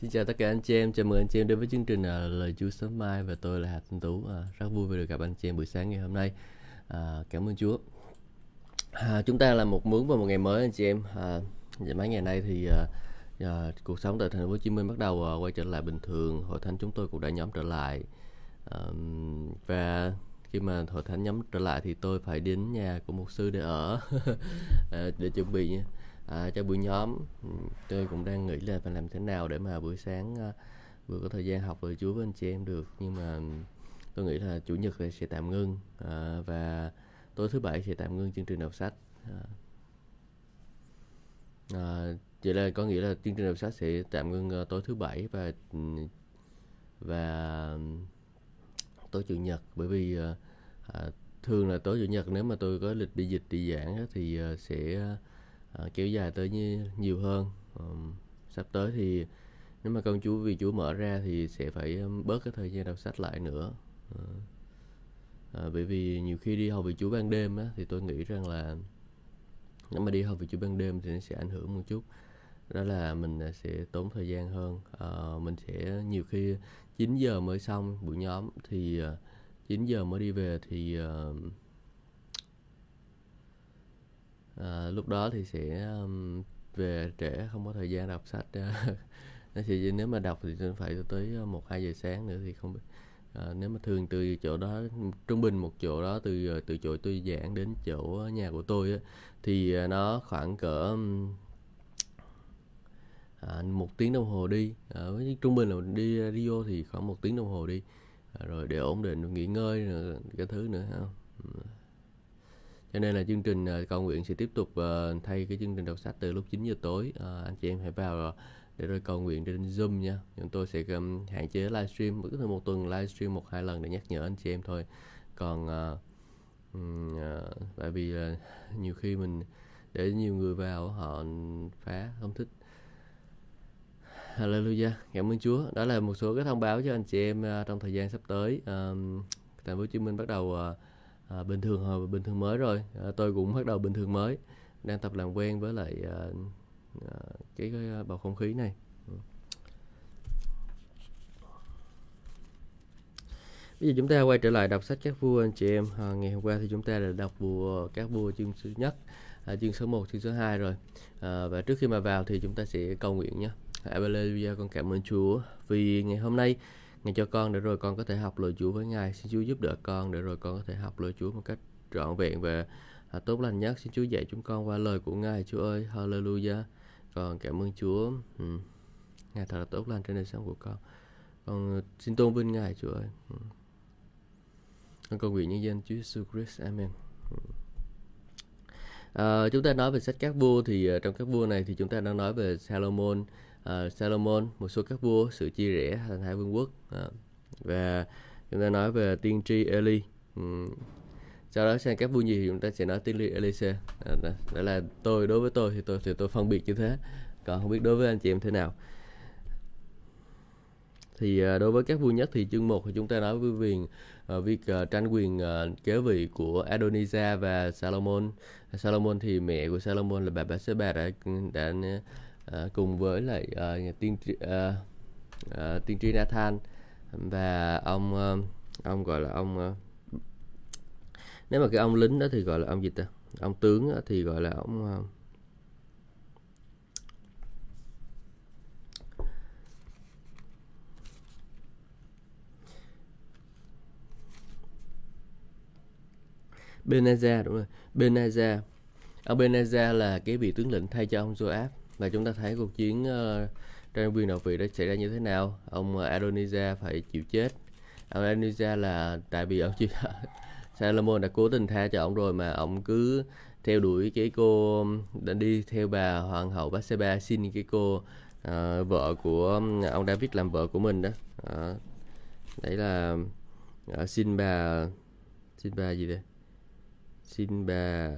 Xin chào tất cả anh chị em, chào mừng anh chị em đến với chương trình uh, Lời Chúa sớm mai và tôi là Hà Thanh Tú. Uh, rất vui vì được gặp anh chị em buổi sáng ngày hôm nay. Uh, cảm ơn Chúa. Uh, chúng ta là một mướn vào một ngày mới anh chị em. Uh, mấy ngày nay thì uh, uh, cuộc sống tại thành phố Hồ Chí Minh bắt đầu uh, quay trở lại bình thường. Hội thánh chúng tôi cũng đã nhóm trở lại. Uh, và khi mà hội thánh nhóm trở lại thì tôi phải đến nhà của một sư để ở để chuẩn bị nha à, cho buổi nhóm. Ừ, tôi cũng đang nghĩ là phải làm thế nào để mà buổi sáng à, vừa có thời gian học với Chúa với anh chị em được. Nhưng mà ừ, tôi nghĩ là chủ nhật sẽ tạm ngưng à, và tối thứ bảy sẽ tạm ngưng chương trình đọc sách à, à, vậy là có nghĩa là chương trình đọc sách sẽ tạm ngưng à, tối thứ bảy và ừ, và tối chủ nhật. Bởi vì à, à, thường là tối chủ nhật nếu mà tôi có lịch đi dịch đi giảng thì à, sẽ Ờ, uh, kéo dài tới như, nhiều hơn. Um, sắp tới thì nếu mà công chúa vì chúa mở ra thì sẽ phải bớt cái thời gian đọc sách lại nữa. Uh, uh, bởi vì nhiều khi đi học vì chúa ban đêm á, thì tôi nghĩ rằng là nếu mà đi học vì chúa ban đêm thì nó sẽ ảnh hưởng một chút. Đó là mình sẽ tốn thời gian hơn. Uh, mình sẽ nhiều khi 9 giờ mới xong buổi nhóm thì uh, 9 giờ mới đi về thì uh, à, lúc đó thì sẽ um, về trễ không có thời gian đọc sách ờ, nó sẽ nếu mà đọc thì phải tới ờ, một hai giờ sáng nữa thì không biết à, nếu mà thường từ chỗ đó trung bình một chỗ đó từ từ chỗ tôi giảng đến chỗ nhà của tôi á, thì nó khoảng cỡ à, một tiếng đồng hồ đi. À, với trung bình là đi đi vô thì khoảng một tiếng đồng hồ đi. À, rồi để ổn định nghỉ ngơi rồi cái thứ nữa không cho nên là chương trình ờ, cầu nguyện sẽ tiếp tục ờ, thay cái chương trình đọc sách từ lúc 9 giờ tối. Ờ, anh chị em hãy vào để rồi cầu nguyện trên zoom nha. Chúng tôi sẽ um, hạn chế livestream cứ một tuần livestream một hai lần để nhắc nhở anh chị em thôi. Còn uh, uh, tại vì uh, nhiều khi mình để nhiều người vào họ phá không thích. Hallelujah. Cảm ơn Chúa. Đó là một số cái thông báo cho anh chị em uh, trong thời gian sắp tới. Um, thành phố Hồ Chí Minh bắt đầu uh, à, bình thường hồi bình thường mới rồi à, tôi cũng bắt đầu bình thường mới đang tập làm quen với lại à, à, cái, cái bầu không khí này. Ừ. Bây giờ chúng ta quay trở lại đọc sách các vua anh chị em. À, ngày hôm qua thì chúng ta đã đọc vua các vua chương thứ nhất, à, chương số 1, chương số 2 rồi. À, và trước khi mà vào thì chúng ta sẽ cầu nguyện nhé. Hallelujah, con cảm ơn Chúa vì ngày hôm nay Ngài cho con để rồi con có thể học lời Chúa với Ngài. Xin Chúa giúp đỡ con để rồi con có thể học lời Chúa một cách trọn vẹn và à, tốt lành nhất. Xin Chúa dạy chúng con qua lời của Ngài. Chúa ơi, Hallelujah. Con cảm ơn Chúa. Ừ. Ngài thật là tốt lành trên đời sống của con. Con ờ, xin tôn vinh Ngài, Chúa ơi. Ừ. Con cầu nguyện nhân danh Chúa Jesus Christ. Amen. Ừ. À, chúng ta nói về sách các vua thì ờ, trong các vua này thì chúng ta đang nói về Salomon uh, Salomon một số các vua sự chia rẽ thành hai vương quốc. Uh, và chúng ta nói về tiên tri Eli. Um, sau đó sang các vua gì thì chúng ta sẽ nói tiên tri Elise uh, ờ, đó, là tôi đối với tôi thì tôi thì tôi phân biệt như thế. Còn không biết đối với anh chị em thế nào. Thì uh, đối với các vua nhất thì chương 1 thì chúng ta nói với quyền uh, việc uh, tranh quyền uh, kế vị của Adonijah và Salomon. Salomon thì mẹ của Salomon là bà Bathsheba đã đã à, cùng với lại à, nhà tiên tri à, à, tiên tri Nathan. Và ông à, ông gọi là ông à, nếu mà cái ông lính đó thì gọi là ông gì ta? Ông tướng đó thì gọi là ông à, Benaza đúng rồi. Benaza ông Benaza là cái vị tướng lĩnh thay cho ông Joab và chúng ta thấy cuộc chiến ờ, uh, tranh quyền đạo vị đã xảy ra như thế nào? Ông uh, Adonijah phải chịu chết. Ông Adonijah là tại vì ông chưa Salomon đã cố tình tha cho ông rồi mà ông cứ theo đuổi cái cô đã đi theo bà hoàng hậu Bathsheba xin cái cô uh, vợ của ông David làm vợ của mình đó. Uh, đấy là uh, xin bà xin bà gì đây? Xin bà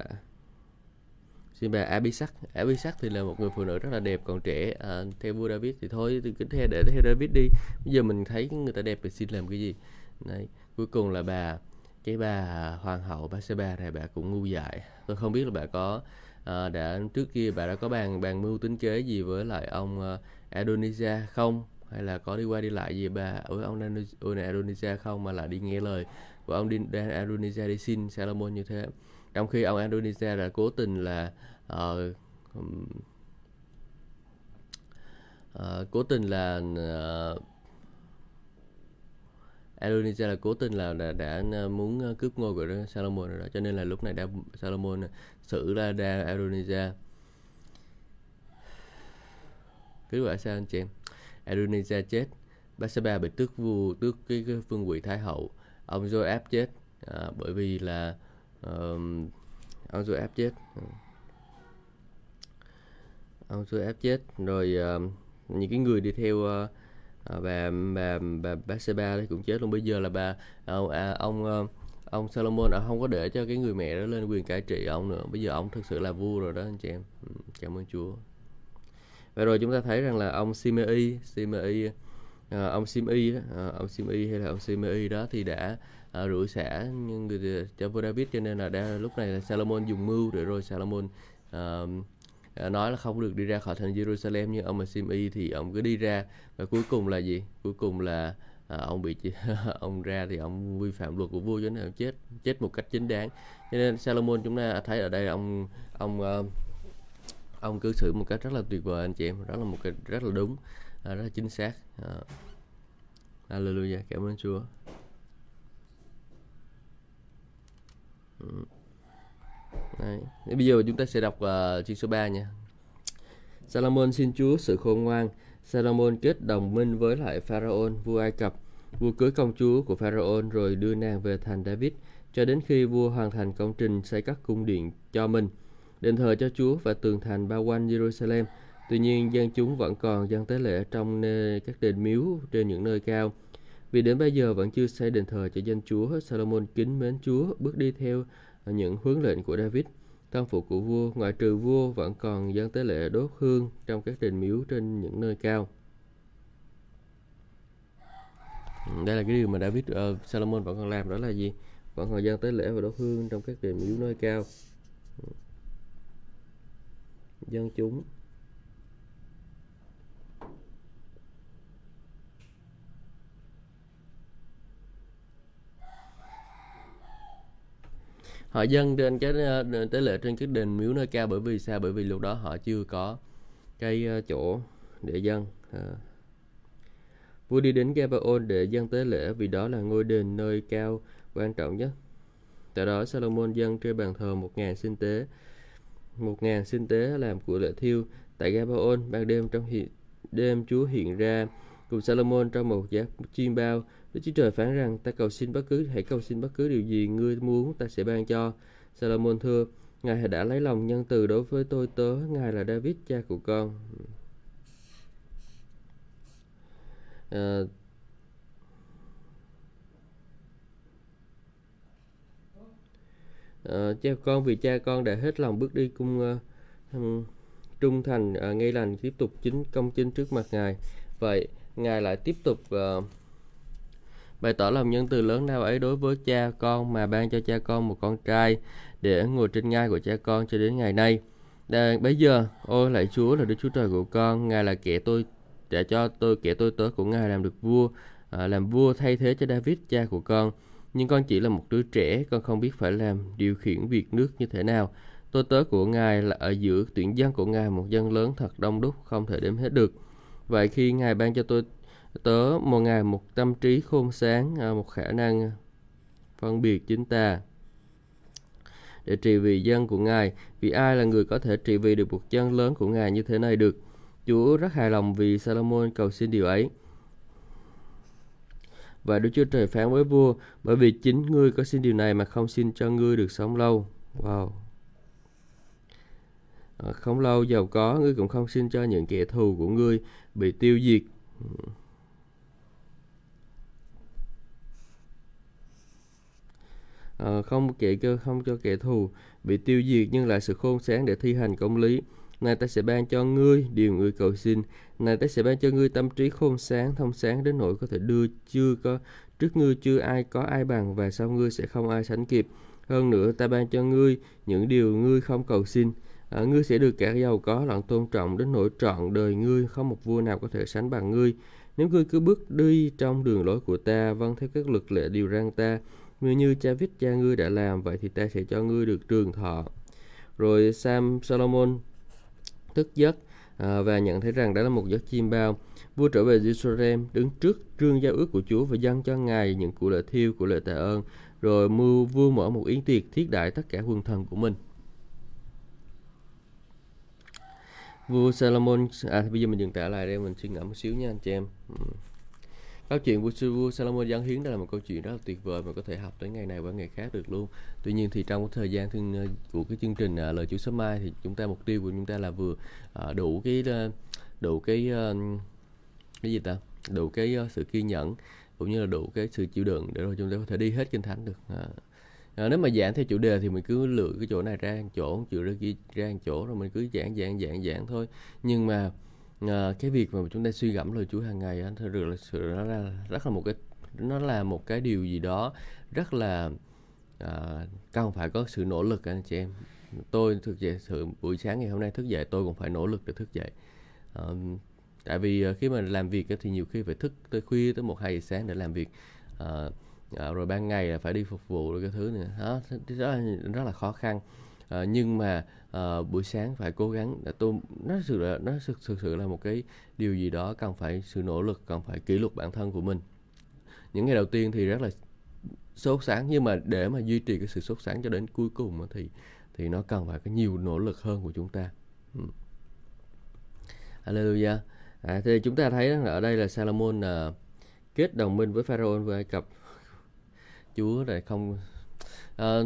xin bà Abisak Abisak thì là một người phụ nữ rất là đẹp còn trẻ à, theo vua David thì thôi thì cứ theo để theo David đi. Bây giờ mình thấy người ta đẹp thì xin làm cái gì? Đấy. cuối cùng là bà cái bà hoàng hậu Bathsheba này bà cũng ngu dại. Tôi không biết là bà có à, đã trước kia bà đã có bàn bàn mưu tính kế gì với lại ông uh, Adonijah không? Hay là có đi qua đi lại gì bà với ông Adonijah không mà là đi nghe lời của ông Adonijah đi xin Salomon như thế? Trong khi ông Indonesia đã cố tình là uh, uh, cố tình là uh, Indonesia là cố tình là đã, đã muốn cướp ngôi của Salomon rồi đó. Cho nên là lúc này đã Salomon xử ra ra Indonesia. Kết quả sao anh chị em? Indonesia chết. Basaba bị tước vua tước cái, cái phương vị thái hậu. Ông Joab chết à, bởi vì là um, ông Joab chết. Ừ. Ông Joab chết rồi um, những cái người đi theo uh, bà bà bà Bathsheba đấy cũng chết luôn. Bây giờ là bà ông à, ông ông Solomon ông không có để cho cái người mẹ đó lên quyền cai trị ông nữa. Bây giờ ông thực sự là vua rồi đó anh chị em. Ừ, cảm ơn Chúa. Và rồi chúng ta thấy rằng là ông Simei Simei à, ông Simei à, ông Simei hay là ông Simei đó thì đã à, rủi xả người cho vua David cho nên là đã, lúc này là Salomon dùng mưu để rồi Salomon à, nói là không được đi ra khỏi thành Jerusalem nhưng ông Simi thì ông cứ đi ra. Và cuối cùng là gì? Cuối cùng là à, ông bị ông ra thì ông vi phạm luật của vua cho nên ông chết chết một cách chính đáng. Cho nên Salomon chúng ta thấy ở đây ông ông ờ, ông cư xử một cách rất là tuyệt vời anh chị em. Đó là một cái rất là đúng rất là chính xác. À. Hallelujah. Cảm ơn Chúa. Ừ. Đấy. Bây giờ chúng ta sẽ đọc ờ, uh, chương số 3 nha Salomon xin Chúa sự khôn ngoan Salomon kết đồng minh với lại Pharaoh vua Ai Cập vua cưới công chúa của Pharaoh rồi đưa nàng về thành David cho đến khi vua hoàn thành công trình xây các cung điện cho mình đền thờ cho Chúa và tường thành bao quanh Jerusalem. Tuy nhiên, dân chúng vẫn còn dân tế lễ trong nơi các đền miếu trên những nơi cao. Vì đến bây giờ vẫn chưa xây đền thờ cho danh Chúa, Solomon kính mến Chúa, bước đi theo những huấn lệnh của David. tam phục của vua, ngoại trừ vua, vẫn còn dân tế lễ đốt hương trong các đền miếu trên những nơi cao. Đây là cái điều mà David, ờ, uh, Solomon vẫn còn làm đó là gì? Vẫn còn dân tế lễ và đốt hương trong các đền miếu nơi cao dân chúng họ dân trên cái ờ, tế lễ trên cái đền miếu nơi cao bởi vì sao bởi vì lúc đó họ chưa có cái ờ, chỗ để dân à. Ờ. vua đi đến Gabaon để dân tế lễ vì đó là ngôi đền nơi cao quan trọng nhất tại đó Salomon dân trên bàn thờ một ngàn sinh tế, một ngàn sinh tế làm của lễ thiêu tại Gabaon ban đêm trong hiện đêm Chúa hiện ra cùng Salomon trong một giáp chim bao Đức Chúa Trời phán rằng ta cầu xin bất cứ hãy cầu xin bất cứ điều gì ngươi muốn ta sẽ ban cho. Salomon thưa Ngài đã lấy lòng nhân từ đối với tôi tớ Ngài là David cha của con. À, à, cha con vì cha con đã hết lòng bước đi cung uh, trung thành uh, ngay lành tiếp tục chính công chính trước mặt ngài. Vậy ngài lại tiếp tục uh, bày tỏ lòng nhân từ lớn lao ấy đối với cha con mà ban cho cha con một con trai để ngồi trên ngai của cha con cho đến ngày nay Đà, bây giờ ôi lạy Chúa là Đức Chúa Trời của con ngài là kẻ tôi đã cho tôi kẻ tôi tớ của ngài làm được vua à, làm vua thay thế cho David cha của con nhưng con chỉ là một đứa trẻ, con không biết phải làm điều khiển việc nước như thế nào. Tôi tớ của Ngài là ở giữa tuyển dân của Ngài một dân lớn thật đông đúc, không thể đếm hết được. Vậy khi Ngài ban cho tôi tớ một ngày một tâm trí khôn sáng, à, một khả năng phân biệt chính ta để trị vì dân của Ngài, vì ai là người có thể trị vì được một dân lớn của Ngài như thế này được. Chúa rất hài lòng vì Salomon cầu xin điều ấy. Và Đức Chúa Trời phán với vua, bởi vì chính ngươi có xin điều này mà không xin cho ngươi được sống lâu. Wow. À, không lâu giàu có, ngươi cũng không xin cho những kẻ thù của ngươi bị tiêu diệt. Ờ, không không cho không cho kẻ thù bị tiêu diệt nhưng lại sự khôn sáng để thi hành công lý. Này ta sẽ ban cho ngươi điều ngươi cầu xin. Này ta sẽ ban cho ngươi tâm trí khôn sáng thông sáng đến nỗi có thể đưa chưa có trước ngươi chưa ai có ai bằng và sau ngươi sẽ không ai sánh kịp. Hơn nữa ta ban cho ngươi những điều ngươi không cầu xin. À, ngươi sẽ được cả giàu có lẫn tôn trọng đến nỗi trọn đời ngươi không một vua nào có thể sánh bằng ngươi. Nếu ngươi cứ bước đi trong đường lối của ta vâng theo các luật lệ điều răn ta nếu như cha viết cha ngươi đã làm vậy thì ta sẽ cho ngươi được trường thọ. Rồi Sam Solomon thức giấc à, và nhận thấy rằng đó là một giấc chim bao. Vua trở về Jerusalem đứng trước trương giao ước của Chúa và dâng cho ngài những của lễ thiêu của lễ tạ ơn. Rồi mưu vua mở một yến tiệc thiết đại tất cả quân thần của mình. Vua Salomon à bây giờ mình dừng tả lại đây mình suy ngẫm một xíu nha anh chị em. Ừ câu chuyện của sư vua Salomon giáng hiến đó là một câu chuyện rất là tuyệt vời mà có thể học tới ngày này qua ngày khác được luôn. Tuy nhiên thì trong cái thời gian thương ờ, của cái chương trình ờ, lời Chúa sớm mai thì chúng ta mục tiêu của chúng ta là vừa ờ, đủ cái đủ cái cái gì ta? Đủ cái sự kiên nhẫn cũng như là đủ cái sự chịu đựng để rồi chúng ta có thể đi hết kinh thánh được à. À, nếu mà giảng theo chủ đề thì mình cứ lựa cái chỗ này ra một chỗ chịu ra kia ra một chỗ rồi mình cứ giảng giảng giảng giảng thôi. Nhưng mà à, cái việc mà chúng ta suy gẫm lời Chúa hàng ngày á, thật là sự nó là rất là một cái nó là một cái điều gì đó rất là à, cần phải có sự nỗ lực anh chị em. Tôi thực dậy sự buổi sáng ngày hôm nay thức dậy tôi cũng phải nỗ lực để thức dậy. À, tại vì khi mà làm việc thì nhiều khi phải thức tới khuya tới một hai giờ sáng để làm việc. À, rồi ban ngày là phải đi phục vụ rồi cái thứ này. Đó rất là, rất là khó khăn à, nhưng mà à, buổi sáng phải cố gắng để tôi nó thực sự là nó thực, thực sự là một cái điều gì đó cần phải sự nỗ lực cần phải kỷ luật bản thân của mình những ngày đầu tiên thì rất là sốt sáng nhưng mà để mà duy trì cái sự sốt sáng cho đến cuối cùng thì thì nó cần phải có nhiều nỗ lực hơn của chúng ta. Ừ. Hallelujah. À, thì chúng ta thấy ở đây là Salomon à, kết đồng minh với Pharaoh với Ai Cập. Chúa này không à,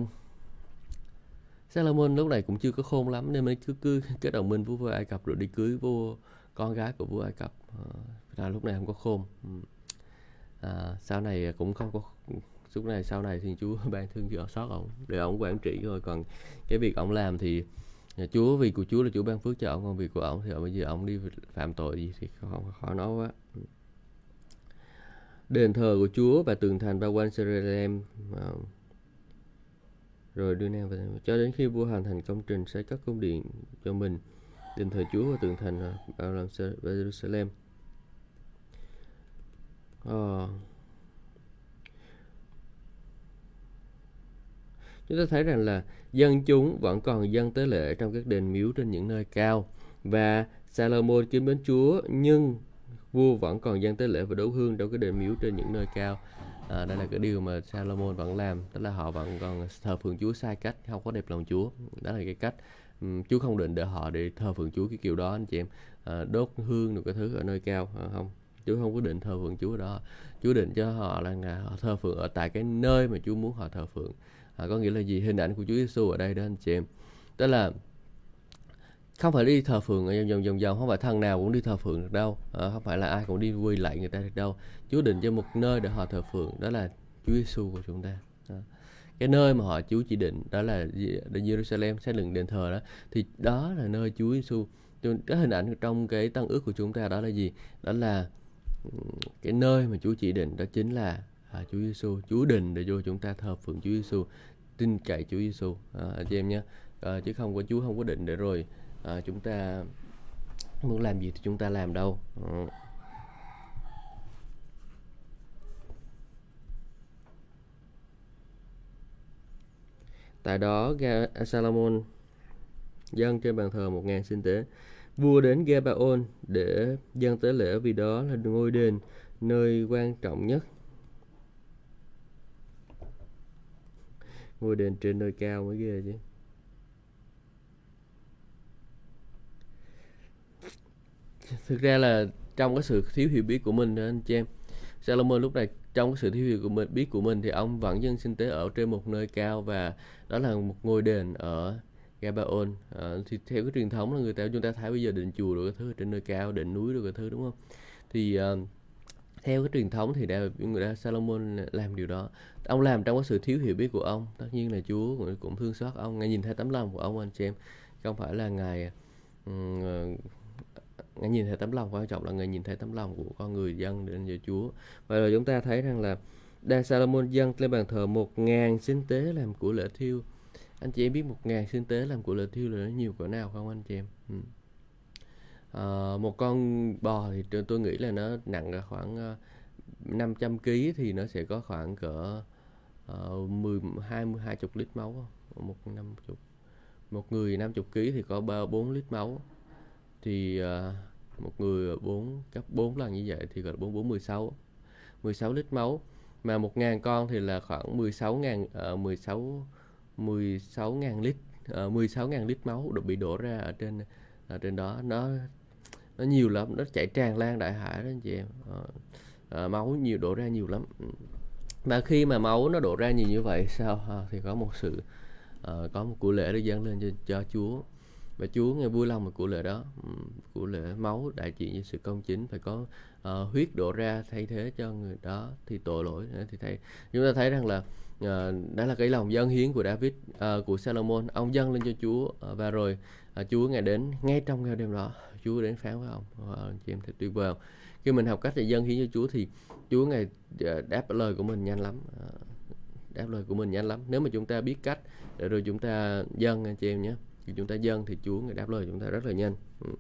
Salomon lúc này cũng chưa có khôn lắm nên mới cứ cứ kết đồng minh với vua Ai Cập rồi đi cưới vua con gái của vua Ai Cập. Ờ, là lúc này không có khôn. Ừ. À, sau này cũng không có lúc này sau này thì Chúa ban thương cho sót ông để ông quản trị rồi. còn cái việc ông làm thì à, Chúa vì của Chúa là Chúa ban phước cho ông còn việc của ông thì bây giờ ông đi phạm tội gì thì không khó nói quá ừ. đền thờ của Chúa và tường thành bao quanh Jerusalem à, rồi đưa nàng về cho đến khi vua hoàn thành công trình xây các cung điện cho mình đền thờ Chúa và tường thành bảo làm Jerusalem. À, chúng ta thấy rằng là dân chúng vẫn còn dân tế lễ trong các đền miếu trên những nơi cao. Và Salomon kiếm đến Chúa nhưng vua vẫn còn dân tế lễ và đấu hương trong cái đền miếu trên những nơi cao. À, đây là cái điều mà Salomon vẫn làm tức là họ vẫn còn thờ phượng Chúa sai cách không có đẹp lòng Chúa. Đó là cái cách um, Chúa không định để họ để thờ phượng Chúa cái kiểu đó anh chị em. À, đốt hương được cái thứ ở nơi cao à, không Chúa không có định thờ phượng Chúa đó. Chúa định cho họ là họ thờ phượng ở tại cái nơi mà Chúa muốn họ thờ phượng. À, có nghĩa là gì? Hình ảnh của Chúa Giêsu ở đây đó anh chị em. Tức là không phải đi thờ phượng dòng vòng vòng vòng không phải thằng nào cũng đi thờ phượng được đâu. À, không phải là ai cũng đi quy lại người ta được đâu. Chúa định cho một nơi để họ thờ phượng đó là Chúa Giêsu của chúng ta. À. cái nơi mà họ Chúa chỉ định đó là Jerusalem xây dựng đền thờ đó. Thì đó là nơi Chúa Giêsu cái hình ảnh trong cái tăng ước của chúng ta đó là gì? Đó là cái nơi mà Chúa chỉ định đó chính là à, Chúa Giêsu Chúa định để cho chúng ta thờ phượng Chúa Giêsu tin cậy Chúa Giêsu à, ờ, anh chị em nhé. À, chứ không có Chúa không có định để rồi à, chúng ta muốn làm gì thì chúng ta làm đâu. Ừ. tại đó Salomon dâng trên bàn thờ một ngàn sinh tế vua đến Gabaon để dâng tế lễ vì đó là ngôi đền nơi quan trọng nhất. Ngôi đền trên nơi cao mới ghê chứ. Thực ra là trong cái sự thiếu hiểu biết của mình đó anh chị em Salomon lúc này trong cái sự thiếu hiểu của mình biết của mình thì ông vẫn dân sinh tế ở trên một nơi cao và đó là một ngôi đền ở Gabaon. À, thì theo cái truyền thống là người ta chúng ta thấy bây giờ đền chùa rồi cái thứ trên nơi cao đền núi rồi cái thứ đúng không? Thì uh, theo cái truyền thống thì đã người ta Salomon làm điều đó. Ông làm trong cái sự thiếu hiểu biết của ông tất nhiên là Chúa cũng, cũng thương xót ông. Ngài nhìn thấy tấm lòng của ông anh chị em không phải là ngài um, người nhìn thấy tấm lòng quan trọng là người nhìn thấy tấm lòng của con người dân đến cho Chúa. Và rồi chúng ta thấy rằng là Đa Salomon dân lên bàn thờ một ngàn sinh tế làm của lễ thiêu. Anh chị em biết một ngàn sinh tế làm của lễ thiêu là nó nhiều cỡ nào không anh chị em? Ừ. à, một con bò thì tôi nghĩ là nó nặng là khoảng ờ, 500 kg thì nó sẽ có khoảng cỡ uh, 10 20 20 lít máu một năm chục. Một người 50 kg thì có 3 4 lít máu thì uh, một người 4 gấp 4 lần như vậy thì gọi là 4416 16 lít máu. Mà 1.000 con thì là khoảng 16.000 uh, 16 16 ngàn lít à, uh, 16 ngàn lít máu được bị đổ ra ở trên ở trên đó. Nó nó nhiều lắm nó chảy tràn lan đại hải đó anh chị em. Uh, uh, máu nhiều đổ ra nhiều lắm. Và khi mà máu nó đổ ra nhiều như vậy sao? Uh, thì có một sự uh, có một của lễ được dâng lên cho, cho Chúa và Chúa nghe vui lòng một của lễ đó. Ừ, của lễ máu đại diện cho sự công chính phải có uh, huyết đổ ra thay thế cho người đó thì tội lỗi. Ờ, thì thầy chúng ta thấy rằng là uh, đó là cái lòng dân hiến của David uh, của Salomon. Ông dâng lên cho Chúa uh, và rồi uh, Chúa ngày đến ngay trong ngày đêm đó. Chúa đến phán với ông uh, chị em thấy tuyệt vời khi mình học cách để dâng hiến cho Chúa thì Chúa ngày đáp lời của mình nhanh lắm. Đáp lời của mình nhanh lắm. Nếu mà chúng ta biết cách để rồi chúng ta dâng anh chị em nhé khi chúng ta dâng thì Chúa người đáp lời chúng ta rất là nhanh. Ừ.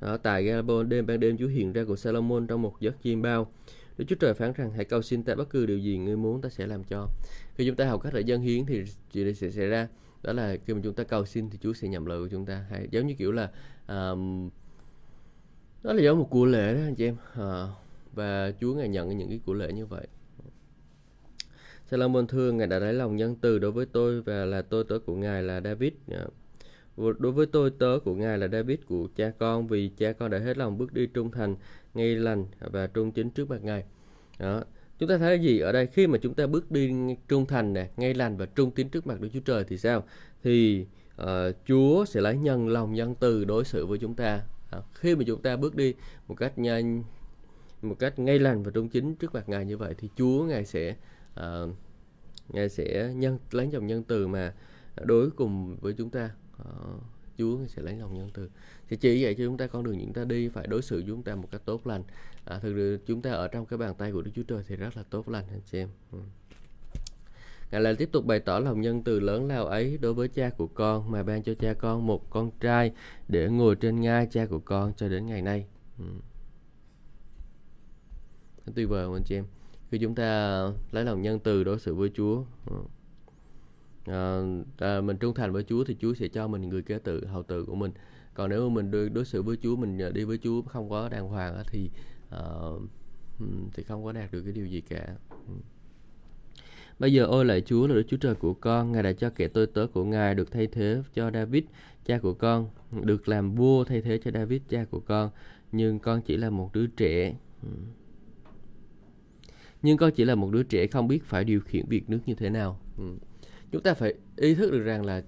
Đó, tại Gabon đêm ban đêm Chúa hiện ra của Salomon trong một giấc chiêm bao. Đức Chúa Trời phán rằng hãy cầu xin ta bất cứ điều gì ngươi muốn ta sẽ làm cho. Khi chúng ta học cách để dâng hiến thì chuyện này sẽ xảy ra. Đó là khi mà chúng ta cầu xin thì Chúa sẽ nhầm lời của chúng ta. Hay giống như kiểu là um, đó là giống một của lễ đó anh chị em. À, và Chúa ngài nhận những cái của lễ như vậy. Salomon thưa ngài đã lấy lòng nhân từ đối với tôi và là tôi tớ của ngài là David. Dạ. Đối với tôi tớ của ngài là David của cha con vì cha con đã hết lòng bước đi trung thành ngay lành và trung chính trước mặt ngài. Đó chúng ta thấy gì ở đây? Khi mà chúng ta bước đi trung thành nè ngay lành và trung tín trước mặt Đức Chúa Trời thì sao? Thì uh, Chúa sẽ lấy nhân lòng nhân từ đối xử với chúng ta. À, khi mà chúng ta bước đi một cách nhanh một cách ngay lành và trung chính trước mặt ngài như vậy thì Chúa ngài sẽ uh, ngài sẽ nhân lấy dòng nhân từ mà đối cùng với chúng ta uh, Chúa sẽ lấy lòng nhân từ sẽ chỉ dạy cho chúng ta con đường chúng ta đi phải đối xử chúng ta một cách tốt lành à, thực sự chúng ta ở trong cái bàn tay của Đức Chúa Trời thì rất là tốt lành anh chị em ừ. Ngài lại tiếp tục bày tỏ lòng nhân từ lớn lao ấy đối với cha của con mà ban cho cha con một con trai để ngồi trên ngai cha của con cho đến ngày nay. Ừ. Tuyệt vời anh chị em. Khi chúng ta lấy lòng nhân từ đối xử với Chúa, ừ. à, à, mình trung thành với Chúa thì Chúa sẽ cho mình người kế tự, hậu tự của mình. Còn nếu mà mình đối, đối xử với Chúa, mình à, đi với Chúa không có đàng hoàng thì à, ừ, thì không có đạt được cái điều gì cả. Ừ. Bây giờ ôi lại Chúa là Đức Chúa Trời của con, Ngài đã cho kẻ tôi tớ của Ngài được thay thế cho David, cha của con, được làm vua thay thế cho David, cha của con, nhưng con chỉ là một đứa trẻ. Nhưng con chỉ là một đứa trẻ không biết phải điều khiển việc nước như thế nào. Ừ. Chúng ta phải ý thức được rằng là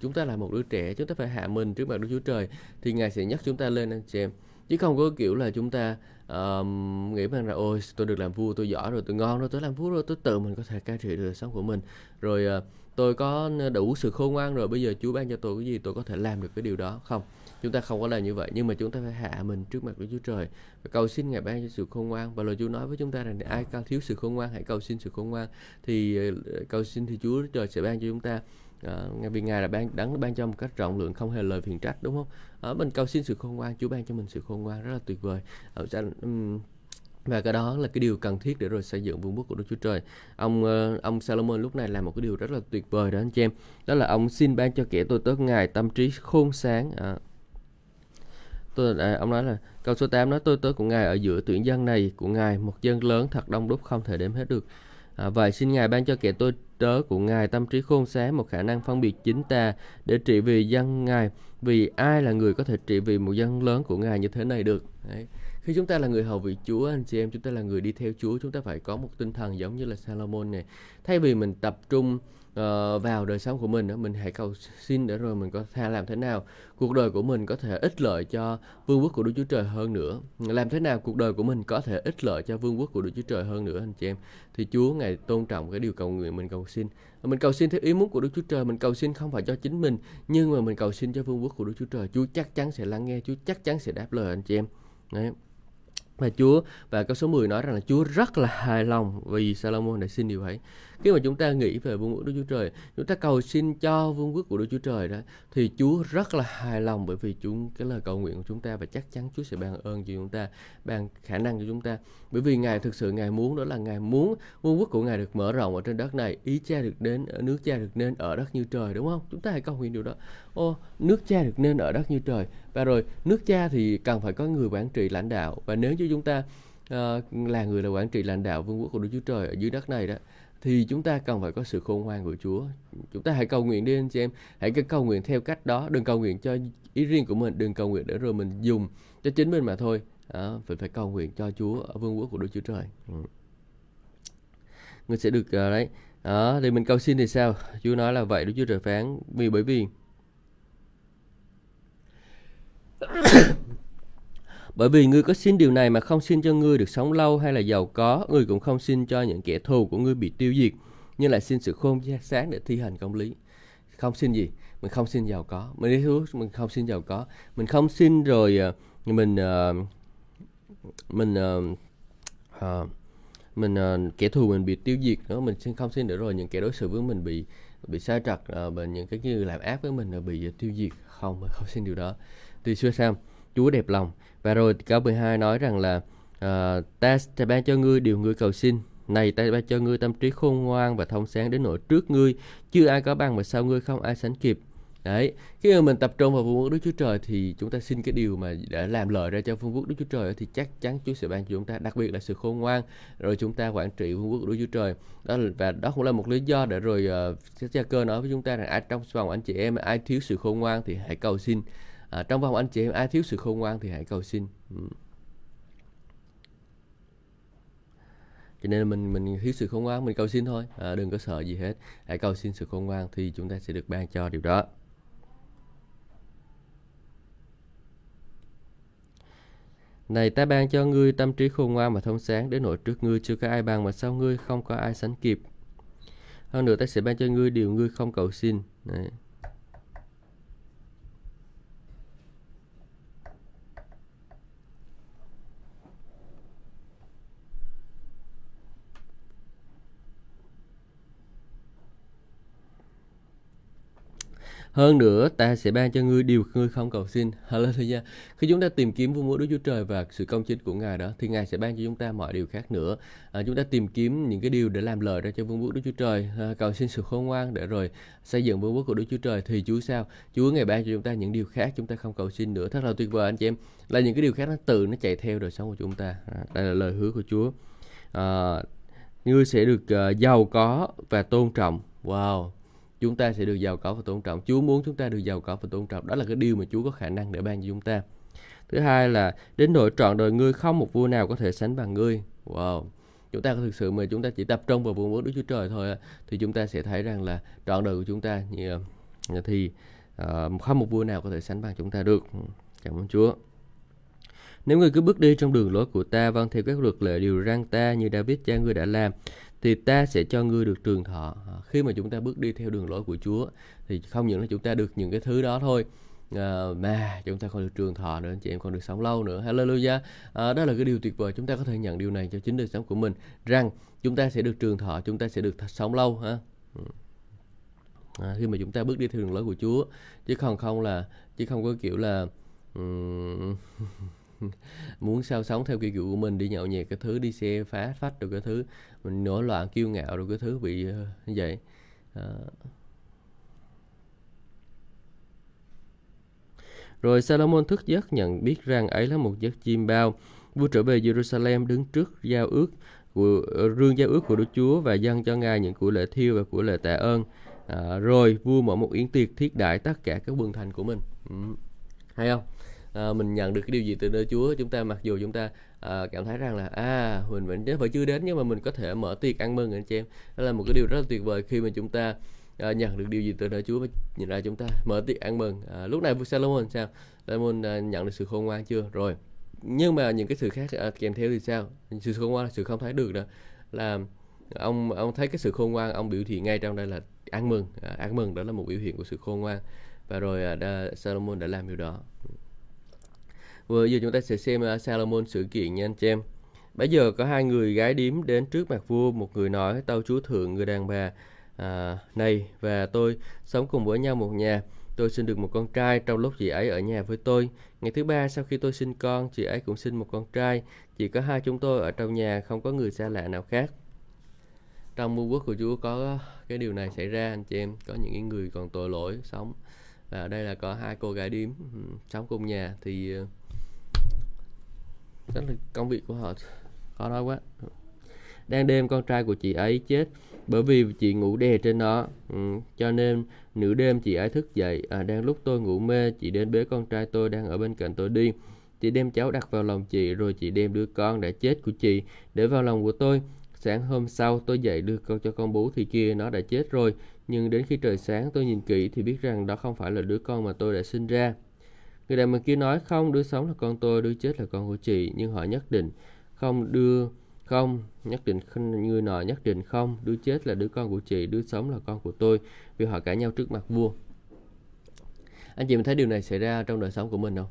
chúng ta là một đứa trẻ, chúng ta phải hạ mình trước mặt Đức Chúa Trời thì Ngài sẽ nhắc chúng ta lên anh chị em. Chứ không có kiểu là chúng ta uh, nghĩ rằng là ôi tôi được làm vua tôi giỏi rồi tôi ngon rồi tôi làm vua rồi tôi tự mình có thể cai trị được đời sống của mình. Rồi uh, tôi có đủ sự khôn ngoan rồi bây giờ Chúa ban cho tôi cái gì tôi có thể làm được cái điều đó không? Chúng ta không có làm như vậy nhưng mà chúng ta phải hạ mình trước mặt Đức Chúa Trời và cầu xin Ngài ban cho sự khôn ngoan. Và lời Chúa nói với chúng ta rằng ai cao thiếu sự khôn ngoan hãy cầu xin sự khôn ngoan. Thì ờ, cầu xin thì Chúa Trời sẽ ban cho chúng ta À, vì ngài là ban đấng ban cho một cách rộng lượng không hề lời phiền trách đúng không? Ở mình cầu xin sự khôn ngoan chúa ban cho mình sự khôn ngoan rất là tuyệt vời. Ở um, và cái đó là cái điều cần thiết để rồi xây dựng vương quốc của Đức Chúa Trời. Ông uh, ông Salomon lúc này làm một cái điều rất là tuyệt vời đó anh chị em. Đó là ông xin ban cho kẻ tôi tớ ngài tâm trí khôn sáng. À, tôi à, ông nói là câu số 8 nói tôi tớ của ngài ở giữa tuyển dân này của ngài một dân lớn thật đông đúc không thể đếm hết được. À, vậy xin ngài ban cho kẻ tôi tớ của Ngài tâm trí khôn sáng một khả năng phân biệt chính ta để trị vì dân Ngài. Vì ai là người có thể trị vì một dân lớn của Ngài như thế này được? Đấy. Khi chúng ta là người hầu vị Chúa, anh chị em, chúng ta là người đi theo Chúa, chúng ta phải có một tinh thần giống như là Salomon này. Thay vì mình tập trung uh, vào đời sống của mình đó, mình hãy cầu xin để rồi mình có thể làm thế nào cuộc đời của mình có thể ích lợi cho vương quốc của Đức Chúa Trời hơn nữa. Làm thế nào cuộc đời của mình có thể ích lợi cho vương quốc của Đức Chúa Trời hơn nữa anh chị em? Thì Chúa ngài tôn trọng cái điều cầu nguyện mình cầu xin. Mình cầu xin theo ý muốn của Đức Chúa Trời mình cầu xin không phải cho chính mình nhưng mà mình cầu xin cho vương quốc của Đức Chúa Trời. Chúa chắc chắn sẽ lắng nghe Chúa chắc chắn sẽ đáp lời anh chị em. Đấy và Chúa, và câu số 10 nói rằng là Chúa rất là hài lòng vì Salomon đã xin điều ấy khi mà chúng ta nghĩ về vương quốc Đức Chúa Trời chúng ta cầu xin cho vương quốc của Đức Chúa Trời đó thì Chúa rất là hài lòng bởi vì chúng cái lời cầu nguyện của chúng ta và chắc chắn Chúa sẽ ban ơn cho chúng ta ban khả năng cho chúng ta. Bởi vì Ngài thực sự Ngài muốn đó là Ngài muốn vương quốc của Ngài được mở rộng ở trên đất này ý cha được đến nước cha được nên ở đất như trời đúng không? Chúng ta hãy cầu nguyện điều đó. Ô nước cha được nên ở đất như trời. Và rồi nước cha thì cần phải có người quản trị lãnh đạo. Và nếu như chúng ta uh, là người là quản trị lãnh đạo vương quốc của Đức Chúa Trời ở dưới đất này đó thì chúng ta cần phải có sự khôn ngoan của Chúa. Chúng ta hãy cầu nguyện đi anh chị em, hãy cầu nguyện theo cách đó, đừng cầu nguyện cho ý riêng của mình, đừng cầu nguyện để rồi mình dùng cho chính mình mà thôi. Đó, phải phải cầu nguyện cho Chúa ở vương quốc của Đức Chúa Trời. Ừ. Người sẽ được uh, đấy. Đó, thì mình cầu xin thì sao? Chúa nói là vậy Đức Chúa Trời phán vì bởi vì bởi vì ngươi có xin điều này mà không xin cho ngươi được sống lâu hay là giàu có, ngươi cũng không xin cho những kẻ thù của ngươi bị tiêu diệt, nhưng lại xin sự khôn sáng để thi hành công lý. Không xin gì? Mình không xin giàu có. Mình đi thuốc mình không xin giàu có. Mình không xin rồi ờ, mình ờ, mình uh, mình uh, kẻ thù mình bị tiêu diệt nữa mình xin không xin nữa rồi những kẻ đối xử với mình bị bị sai trật uh, và những cái như làm ác với mình là bị tiêu diệt không không xin điều đó thì xưa sao Chúa đẹp lòng và rồi câu 12 nói rằng là uh, ta sẽ ban cho ngươi điều ngươi cầu xin. Này ta ban cho ngươi tâm trí khôn ngoan và thông sáng đến nỗi trước ngươi. Chưa ai có bằng mà sau ngươi không ai sánh kịp. Đấy khi mà mình tập trung vào vương quốc Đức Chúa Trời thì chúng ta xin cái điều mà để làm lợi ra cho vương quốc Đức Chúa Trời thì chắc chắn Chúa sẽ ban cho chúng ta đặc biệt là sự khôn ngoan rồi chúng ta quản trị vương quốc Đức Chúa Trời. Đó là, và đó cũng là một lý do để rồi ờ, uh, cha cơ nói với chúng ta rằng ai trong vòng anh chị em ai thiếu sự khôn ngoan thì hãy cầu xin à, trong vòng anh chị em ai thiếu sự khôn ngoan thì hãy cầu xin ừ. cho nên mình mình thiếu sự khôn ngoan mình cầu xin thôi à, đừng có sợ gì hết hãy cầu xin sự khôn ngoan thì chúng ta sẽ được ban cho điều đó Này ta ban cho ngươi tâm trí khôn ngoan và thông sáng đến nỗi trước ngươi chưa có ai bằng mà sau ngươi không có ai sánh kịp. Hơn nữa ta sẽ ban cho ngươi điều ngươi không cầu xin. Đấy. Hơn nữa, ta sẽ ban cho ngươi điều ngươi không cầu xin. Hallelujah. Khi chúng ta tìm kiếm vương quốc Đức Chúa Trời và sự công chính của Ngài đó, thì Ngài sẽ ban cho chúng ta mọi điều khác nữa. À, chúng ta tìm kiếm những cái điều để làm lời ra cho vương quốc Đức Chúa Trời, à, cầu xin sự khôn ngoan để rồi xây dựng vương quốc của Đức Chúa Trời. Thì Chúa sao? Chúa Ngài ban cho chúng ta những điều khác chúng ta không cầu xin nữa. Thật là tuyệt vời anh chị em. Là những cái điều khác nó tự nó chạy theo đời sống của chúng ta. À, đây là lời hứa của Chúa. À, ngươi sẽ được uh, giàu có và tôn trọng. Wow, chúng ta sẽ được giàu có và tôn trọng. Chúa muốn chúng ta được giàu có và tôn trọng. Đó là cái điều mà Chúa có khả năng để ban cho chúng ta. Thứ hai là đến nỗi trọn đời ngươi không một vua nào có thể sánh bằng ngươi. Wow. Chúng ta có thực sự mà chúng ta chỉ tập trung vào vương quốc Đức Chúa Trời thôi thì chúng ta sẽ thấy rằng là trọn đời của chúng ta như, ờ, thì uh, không một vua nào có thể sánh bằng chúng ta được. Cảm ơn Chúa. Nếu ngươi cứ bước đi trong đường lối của ta vâng theo các luật lệ điều răn ta như David cha ngươi đã làm thì ta sẽ cho ngươi được trường thọ. À, khi mà chúng ta bước đi theo đường lối của Chúa thì không những là chúng ta được những cái thứ đó thôi à, mà chúng ta còn được trường thọ nữa chị em còn được sống lâu nữa. Hallelujah. À, đó là cái điều tuyệt vời. Chúng ta có thể nhận điều này cho chính đời sống của mình rằng chúng ta sẽ được trường thọ chúng ta sẽ được sống lâu ha. Ừ. À, khi mà chúng ta bước đi theo đường lối của Chúa chứ không không là chứ không có kiểu là um, muốn sao sống theo kiểu của mình đi nhậu nhẹt cái thứ đi xe phá phách được cái thứ mình nổi loạn kiêu ngạo rồi cái thứ bị uh, như vậy à. Rồi Salomon thức giấc nhận biết rằng ấy là một giấc chim bao. Vua trở về Jerusalem đứng trước giao ước của ờ, rương giao ước của Đức Chúa và dâng cho ngài những của lễ thiêu và của lễ tạ ơn. À, rồi vua mở một yến tiệc thiết đãi tất cả các vương thành của mình. Ừ. Hay không? À, mình nhận được cái điều gì từ nơi Chúa chúng ta mặc dù chúng ta à, cảm thấy rằng là à mình vẫn vẫn chưa đến nhưng mà mình có thể mở tiệc ăn mừng anh chị em. Đó là một cái điều rất là tuyệt vời khi mà chúng ta à, nhận được điều gì từ nơi Chúa và nhìn ra chúng ta mở tiệc ăn mừng. À, lúc này Salomon sao? Salomon à, nhận được sự khôn ngoan chưa? Rồi. Nhưng mà những cái sự khác à, kèm theo thì sao? Sự khôn ngoan là sự không thấy được đó. Là ông ông thấy cái sự khôn ngoan ông biểu thị ngay trong đây là ăn mừng. À, ăn mừng đó là một biểu hiện của sự khôn ngoan. Và rồi à, đã, Salomon đã làm điều đó vừa giờ chúng ta sẽ xem uh, Salomon sự kiện nha anh chị em. Bây giờ có hai người gái điếm đến trước mặt vua, một người nói tâu chúa thượng người đàn bà à, này và tôi sống cùng với nhau một nhà. Tôi sinh được một con trai trong lúc chị ấy ở nhà với tôi. Ngày thứ ba sau khi tôi sinh con, chị ấy cũng sinh một con trai. Chỉ có hai chúng tôi ở trong nhà, không có người xa lạ nào khác. Trong mưu quốc của Chúa có cái điều này xảy ra anh chị em, có những người còn tội lỗi sống. Và ở đây là có hai cô gái điếm sống ừ, cùng nhà thì ờ, rất là công việc của họ khó nói quá. Đang đêm con trai của chị ấy chết bởi vì chị ngủ đè trên nó ừ, cho nên nửa đêm chị ấy thức dậy. À, đang lúc tôi ngủ mê chị đến bế con trai tôi đang ở bên cạnh tôi đi. Chị đem cháu đặt vào lòng chị rồi chị đem đứa con đã chết của chị để vào lòng của tôi. Sáng hôm sau tôi dậy đưa con cho con bú thì kia nó đã chết rồi nhưng đến khi trời sáng tôi nhìn kỹ thì biết rằng đó không phải là đứa con mà tôi đã sinh ra người đàn bà kia nói không đứa sống là con tôi đứa chết là con của chị nhưng họ nhất định không đưa không, nhất định không, người nọ nhất định không, đứa chết là đứa con của chị, đứa sống là con của tôi, vì họ cãi nhau trước mặt vua. Anh chị mình thấy điều này xảy ra trong đời sống của mình không?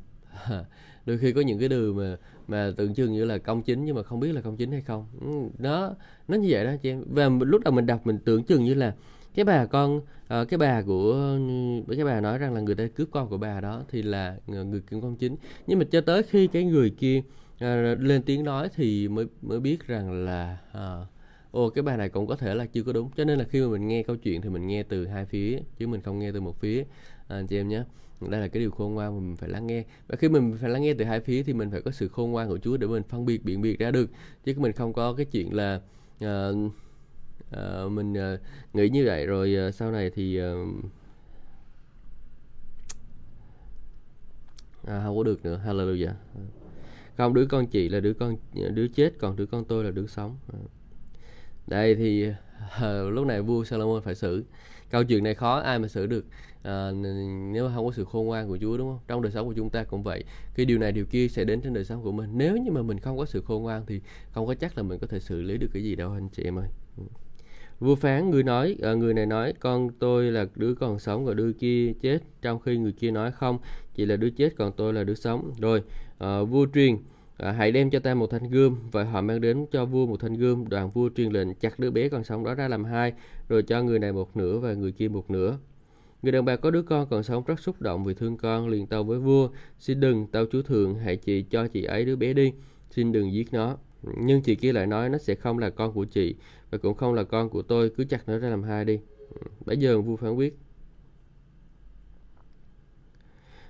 Đôi khi có những cái điều mà mà tưởng chừng như là công chính nhưng mà không biết là công chính hay không. Ừ, nó nó như vậy đó chị em. Và lúc đầu mình đọc mình tưởng chừng như là cái bà con uh, cái bà của ừ, cái bà nói rằng là người ta cướp con của bà đó thì là người kiểm công chính. Nhưng mà cho tới khi cái người kia ờ, lên tiếng nói thì mới mới biết rằng là ờ, à, ô cái bài này cũng có thể là chưa có đúng. Cho nên là khi mà mình nghe câu chuyện thì mình nghe từ hai phía chứ mình không nghe từ một phía. À, anh chị em nhé đây là cái điều khôn ngoan mà mình phải lắng nghe. Và khi mình phải lắng nghe từ hai phía thì mình phải có sự khôn ngoan của Chúa để mình phân biệt biện biệt ra được. Chứ mình không có cái chuyện là uh, à, mình à, nghĩ như vậy. Rồi à, sau này thì à, à, không có được nữa. Hallelujah không đứa con chị là đứa con đứa chết còn đứa con tôi là đứa sống. Đây thì à, lúc này vua Salomon phải xử. Câu chuyện này khó ai mà xử được? À, nếu mà không có sự khôn ngoan của Chúa đúng không? Trong đời sống của chúng ta cũng vậy. Khi điều này điều kia sẽ đến trên đời sống của mình. Nếu như mà mình không có sự khôn ngoan thì không có chắc là mình có thể xử lý được cái gì đâu anh chị em ơi. Ừ vua phán người nói à, người này nói con tôi là đứa còn sống và đứa kia chết trong khi người kia nói không chỉ là đứa chết còn tôi là đứa sống. Rồi à, vua truyền à, hãy đem cho ta một thanh gươm. Và họ mang đến cho vua một thanh gươm. Đoàn vua truyền lệnh chặt đứa bé còn sống đó ra làm hai rồi cho người này một nửa và người kia một nửa. Người đàn bà có đứa con còn sống rất xúc động vì thương con liền tâu với vua xin đừng tâu chúa thượng hãy chị cho chị ấy đứa bé đi xin đừng giết nó. Nhưng chị kia lại nói nó sẽ không là con của chị và cũng không là con của tôi cứ chặt nó ra làm hai đi. Ừ, Bây giờ vua phán quyết.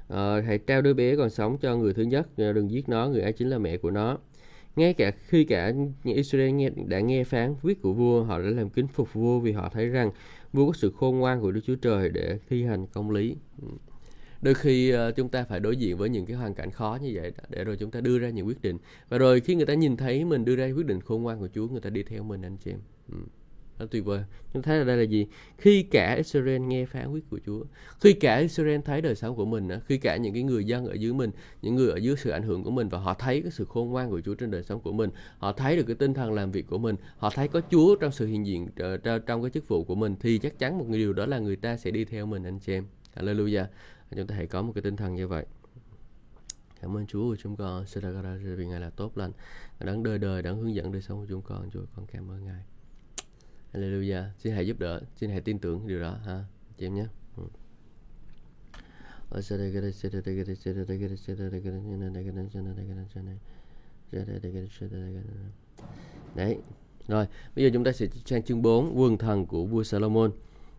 Ờ, hãy trao đứa bé còn sống cho người thứ nhất đừng giết nó người ấy chính là mẹ của nó. Ngay cả khi cả Israel nghe, đã nghe phán quyết của vua họ đã làm kính phục vua vì họ thấy rằng vua có sự khôn ngoan của Đức Chúa Trời để thi hành công lý. Ừ đôi khi uh, chúng ta phải đối diện với những cái hoàn cảnh khó như vậy để rồi chúng ta đưa ra những quyết định. Và rồi khi người ta nhìn thấy mình đưa ra quyết định khôn ngoan của Chúa người ta đi theo mình anh chị em. Ừ. Đó tuyệt vời. Chúng thấy là đây là gì? Khi cả Israel nghe phán quyết của Chúa khi cả Israel thấy đời sống của mình khi cả những cái người dân ở dưới mình những người ở dưới sự ảnh hưởng của mình và họ thấy cái sự khôn ngoan của Chúa trên đời sống của mình họ thấy được cái tinh thần làm việc của mình họ thấy có Chúa trong sự hiện diện ờ, trong cái chức vụ của mình thì chắc chắn một điều đó là người ta sẽ đi theo mình anh chị em. Hallelujah chúng ta hãy có một cái tinh thần như vậy. Cảm ơn Chúa của chúng con. Sadagara vì Ngài là tốt lành đấng đời đời đấng hướng dẫn đời sống của chúng con. Chúa con cảm ơn Ngài. Hallelujah. Xin hãy giúp đỡ xin hãy tin tưởng điều đó ha. Chị em nhé. Đấy. Rồi, bây giờ chúng ta sẽ sang chương 4, vườn thần của vua Salomon.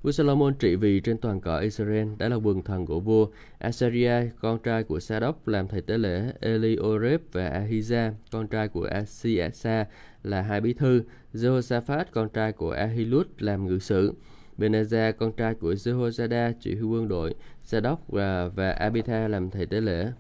Vua Solomon trị vì trên toàn cõi Israel đã là quần thần của vua. Asaria, con trai của Sadoc, làm thầy tế lễ. Eliorep và Ahiza, con trai của Asiasa là hai bí thư. Jehoshaphat, con trai của Ahilud làm ngự sử. Benazar, con trai của Jehoiada, chỉ huy quân đội. Sadoc và, và Abitha làm thầy tế lễ.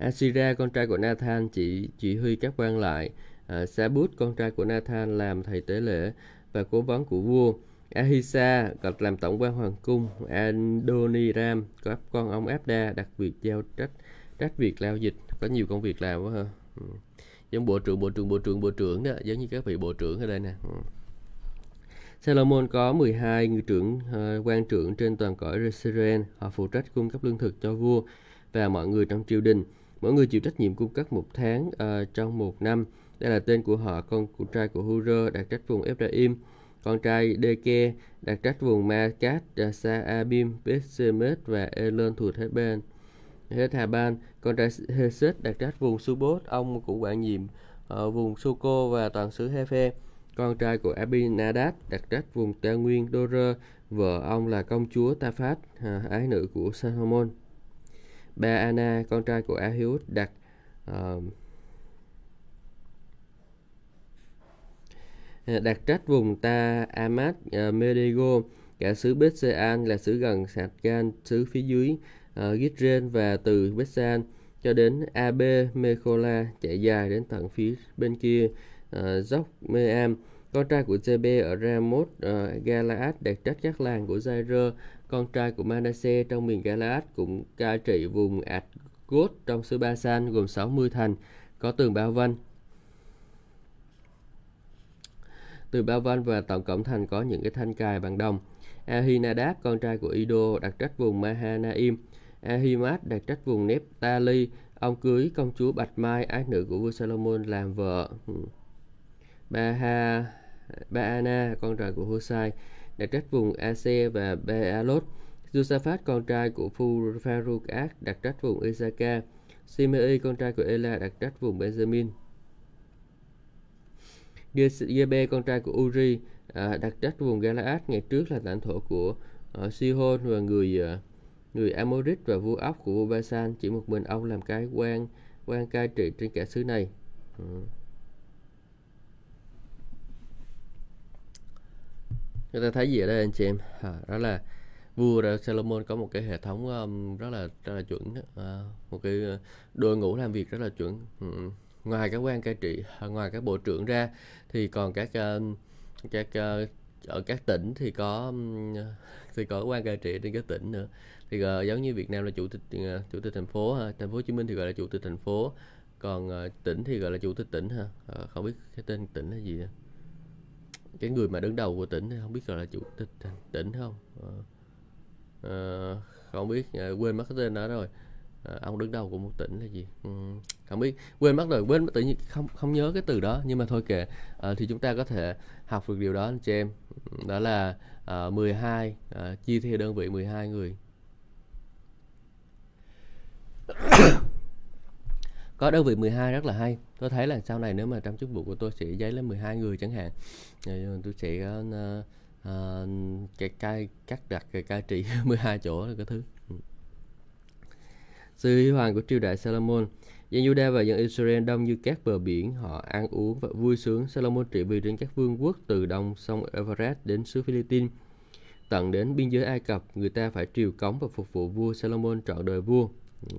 Asira con trai của Nathan chỉ chỉ huy các quan lại, à, Sabut con trai của Nathan làm thầy tế lễ và cố vấn của vua. Ahisa gặp làm tổng quan hoàng cung, Adoniram có con ông Abda đặc biệt giao trách trách việc lao dịch, có nhiều công việc làm quá ha. Ừ. Giống bộ trưởng, bộ trưởng, bộ trưởng, bộ trưởng đó, giống như các vị bộ trưởng ở đây nè. Ừ. Salomon có 12 người trưởng uh, quan trưởng trên toàn cõi Israel. Họ phụ trách cung cấp lương thực cho vua và mọi người trong triều đình. Mỗi người chịu trách nhiệm cung cấp một tháng uh, trong một năm. Đây là tên của họ, con của trai của Hurơ đạt trách vùng Ephraim, con trai Deke đạt trách vùng Makat, ờ, Sa Abim, Bethsemet và Elon thuộc thế bên. Hết Hà Ban, con trai Heset đạt trách vùng Subot, ông cũng quản nhiệm ở vùng Suko và toàn xứ Hefe. Con trai của Abinadab đặt trách vùng cao nguyên Dor, vợ ông là công chúa Tafat, à, ái nữ của Salomon. Ba Ana, con trai của Ahiud, đặt uh, đặt trách vùng Ta Amat uh, Medigo, cả xứ Bethsean là xứ gần Sạt Gan, xứ phía dưới ờ, uh, Gitren và từ Betsan cho đến AB Mekola chạy dài đến tận phía bên kia uh, dốc Meam. Con trai của JB ở Ramoth uh, ờ, Galaad đặt trách các làng của Jair. Con trai của Manasseh trong miền Galaad cũng cai trị vùng Adgot trong xứ Basan gồm 60 thành có tường bao vây Từ bao vây và tổng cổng thành có những cái thanh cài bằng đồng. Ahinadab, con trai của Ido, đặt trách vùng Mahanaim. Ahimat đặt trách vùng Nephtali. Ông cưới công chúa Bạch Mai, ái nữ của vua Solomon làm vợ. Baha, Baana, con trai của Hosai, đặt trách vùng Ac và Bealot. Josaphat, con trai của Phu Pharukat, đặt trách vùng Isaka. Simei, con trai của Ela, đặt trách vùng Benjamin. Gebe, con trai của Uri, à, đặt trách vùng Galaad ngày trước là lãnh thổ của uh, Sihon và người uh, người Amorit và vua ốc của vua Basan chỉ một mình ông làm cái quan quan cai trị trên cả xứ này. Ừ. Chúng ta thấy gì ở đây anh chị em? À, đó là vua Solomon có một cái hệ thống um, rất là rất là chuẩn, à, một cái ờ, đội ngũ làm việc rất là chuẩn. Ừ. ừ. Ngoài các quan cai trị, à, ngoài các bộ trưởng ra thì còn các uh, các uh, ở các tỉnh thì có um, thì có quan cai trị trên các tỉnh nữa thì uh, giống như Việt Nam là chủ tịch uh, chủ tịch thành phố ha thành phố Hồ Chí Minh thì gọi là chủ tịch thành phố còn uh, tỉnh thì gọi là chủ tịch tỉnh ha uh, không biết cái tên tỉnh là gì nữa cái người mà đứng đầu của tỉnh thì không biết gọi là chủ tịch tỉnh không? À, à, không biết à, quên mất cái tên đó rồi. À, ông đứng đầu của một tỉnh là gì? Ừ, không biết. Quên mất rồi quên tự nhiên không không nhớ cái từ đó. Nhưng mà thôi kệ. À, thì chúng ta có thể học được điều đó anh chị em. Đó là à, 12 à, chia theo đơn vị 12 người. có đơn vị 12 rất là hay. Tôi thấy là sau này nếu mà trong chức vụ của tôi sẽ giấy lên 12 người chẳng hạn. Ờ, tôi sẽ uh, uh, cái cai cắt đặt cái cai trị 12 chỗ là cái thứ. Ừ. sự huy hoàng của triều đại Salomon. Dân Juda và dân Israel đông như các bờ biển. Họ ăn uống và vui sướng. Salomon trị vì trên các vương quốc từ đông sông Everest đến xứ Philippines. Tận đến biên giới Ai Cập người ta phải triều cống và phục vụ vua Salomon trọn đời vua. Ừ.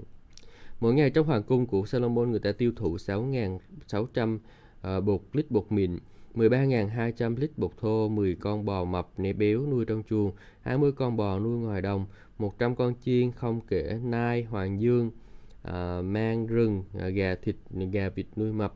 Mỗi ngày trong hoàng cung của Solomon người ta tiêu thụ 6.600 uh, ờ, bột lít bột mịn, 13.200 lít bột thô, 10 con bò mập nẻ béo nuôi trong chuồng, 20 con bò nuôi ngoài đồng, 100 con chiên không kể nai, hoàng dương, uh, mang rừng, uh, gà thịt, gà vịt nuôi mập,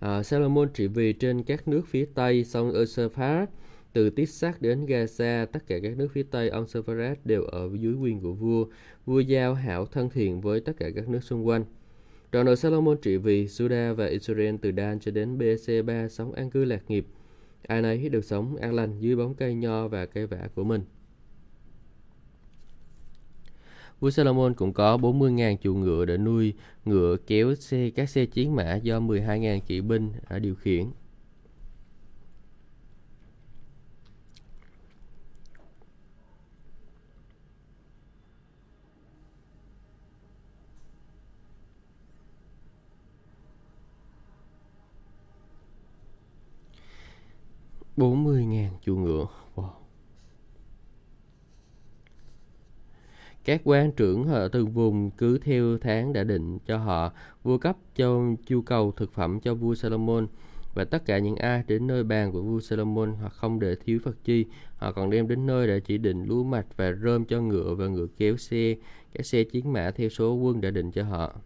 Ờ, Salomon trị vì trên các nước phía Tây sông Euphrates từ Tisac đến Gaza, tất cả các nước phía Tây ông Euphrates đều ở dưới quyền của vua. Vua giao hảo thân thiện với tất cả các nước xung quanh. Trọn đời Salomon trị vì Judah và Israel từ Dan cho đến BC3 sống an cư lạc nghiệp. Ai nấy được sống an lành dưới bóng cây nho và cây vả của mình. Vua Solomon cũng có 40.000 chủ ngựa để nuôi ngựa kéo xe, các xe chiến mã do 12.000 kỵ binh đã điều khiển. bốn mươi ngàn chuồng ngựa wow. Các quan trưởng ở từng vùng cứ theo tháng đã định cho họ vua cấp cho nhu cầu thực phẩm cho vua Salomon. và tất cả những ai đến nơi bàn của vua Salomon hoặc không để thiếu vật chi họ còn đem đến nơi để chỉ định lúa mạch và rơm cho ngựa và ngựa kéo xe các xe chiến mã theo số quân đã định cho họ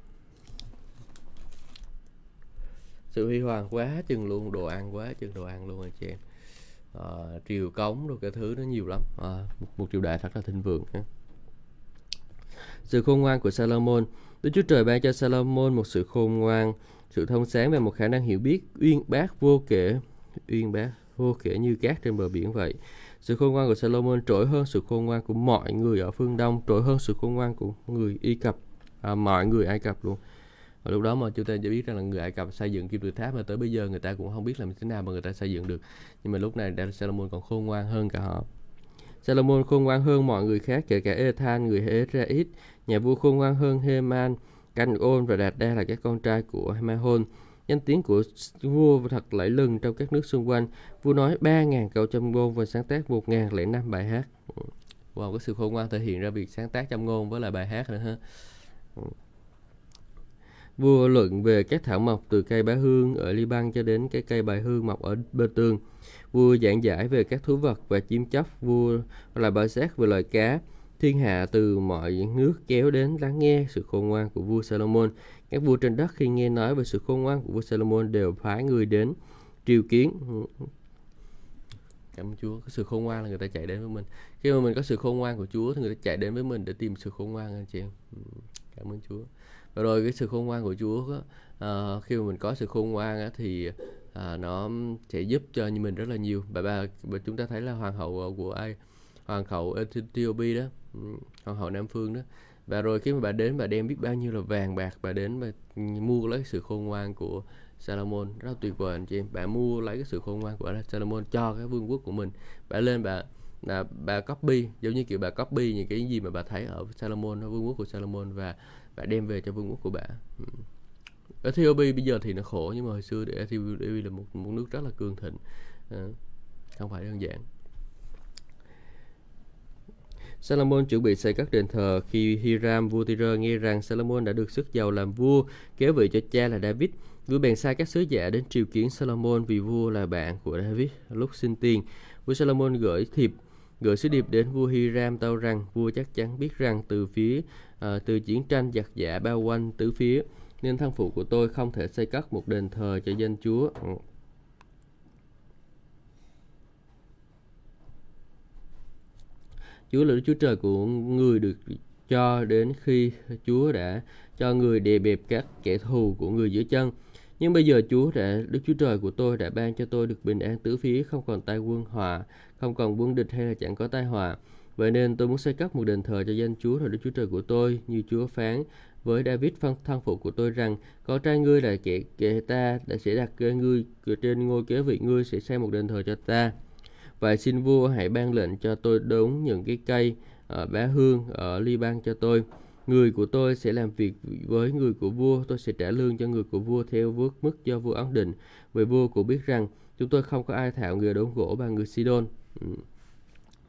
sự huy hoàng quá chừng luôn đồ ăn quá chừng đồ ăn luôn anh chị em à, triều cống rồi cái thứ nó nhiều lắm à, một triều đại thật là thịnh vượng ha sự khôn ngoan của Salomon. Đức Chúa Trời ban cho Salomon một sự khôn ngoan sự thông sáng và một khả năng hiểu biết uyên bác vô kể uyên bác vô kể như cát trên bờ biển vậy. Sự khôn ngoan của Salomon trỗi hơn sự khôn ngoan của mọi người ở phương Đông trỗi hơn sự khôn ngoan của người Ai Cập. À, mọi người Ai Cập luôn. Và lúc đó mà chúng ta chỉ biết rằng là người Ai Cập xây dựng kim tự tháp mà tới bây giờ người ta cũng không biết làm thế nào mà người ta xây dựng được. Nhưng mà lúc này Salomon còn khôn ngoan hơn cả họ. Salomon khôn ngoan hơn mọi người khác kể cả Ethan người Ezraít nhà vua khôn ngoan hơn Heman Canh Ôn và Đạt Đa là các con trai của Mahon. Danh tiếng của vua thật lẫy lừng trong các nước xung quanh. Vua nói 3.000 câu châm ngôn và sáng tác 1.005 bài hát. Wow, cái sự khôn ngoan thể hiện ra việc sáng tác châm ngôn với lại bài hát nữa ha. Vua luận về các thảo mộc từ cây bá hương ở Liban cho đến cái cây bài hương mọc ở bờ tường. Vua giảng giải về các thú vật và chim chóc. Vua là bà xét về loài cá Thiên hạ từ mọi nước kéo đến lắng nghe sự khôn ngoan của vua Salomon. Các vua trên đất khi nghe nói về sự khôn ngoan của vua Salomon đều phái người đến triều kiến. Cảm ơn Chúa, có sự khôn ngoan là người ta chạy đến với mình. Khi mà mình có sự khôn ngoan của Chúa thì người ta chạy đến với mình để tìm sự khôn ngoan anh chị em. Ừ, cảm ơn Chúa. Và rồi cái sự khôn ngoan của Chúa đó, à, ờ, khi mà mình có sự khôn ngoan á, thì à, nó sẽ giúp cho mình rất là nhiều. Bà, bà, chúng ta thấy là hoàng hậu ờ, của ai? Hoàng hậu Ethiopia đó. Ừ, hoàng hậu Nam Phương đó. Và rồi khi mà bà đến bà đem biết bao nhiêu là vàng bạc bà đến và mua lấy sự khôn ngoan của Salomon. Rất là tuyệt vời anh chị em. Bà mua lấy cái sự khôn ngoan của Salomon cho cái vương quốc của mình. Bà lên bà là bà copy giống như kiểu bà copy những cái gì mà bà thấy ở Salomon ở vương quốc của Salomon và bà đem về cho vương quốc của bà. Ừ. Ethiopia bây giờ thì nó khổ nhưng mà hồi xưa thì Ethiopia là một một nước rất là cường thịnh à, không phải đơn giản Salomon chuẩn bị xây các đền thờ khi Hiram vua Tyre nghe rằng Salomon đã được sức giàu làm vua, kế vị cho cha là David. Vua bèn sai các sứ giả đến triều kiến Salomon vì vua là bạn của David lúc sinh tiền. Vua Salomon gửi thiệp gửi sứ điệp đến vua Hiram tâu rằng vua chắc chắn biết rằng từ phía uh, từ chiến tranh giặc giả bao quanh tứ phía nên thân phụ của tôi không thể xây cất một đền thờ cho danh Chúa. Chúa là Đức Chúa Trời của người được cho đến khi Chúa đã cho người đè bẹp các kẻ thù của người dưới chân. Nhưng bây giờ Chúa đã, Đức Chúa Trời của tôi đã ban cho tôi được bình an tứ phía, không còn tai quân hòa, không còn quân địch hay là chẳng có tai họa. Vậy nên tôi muốn xây cất một đền thờ cho danh Chúa là Đức Chúa Trời của tôi, như Chúa phán với David phân thân phụ của tôi rằng con trai ngươi là kẻ kẻ ta đã sẽ đặt ngươi trên ngôi kế vị ngươi sẽ xây một đền thờ cho ta và xin vua hãy ban lệnh cho tôi đốn những cái cây ở bá hương ở Liban cho tôi. Người của tôi sẽ làm việc với người của vua, tôi sẽ trả lương cho người của vua theo vước mức do vua ấn định. Vì vua cũng biết rằng chúng tôi không có ai thạo người đốn gỗ bằng người Sidon. Ừ.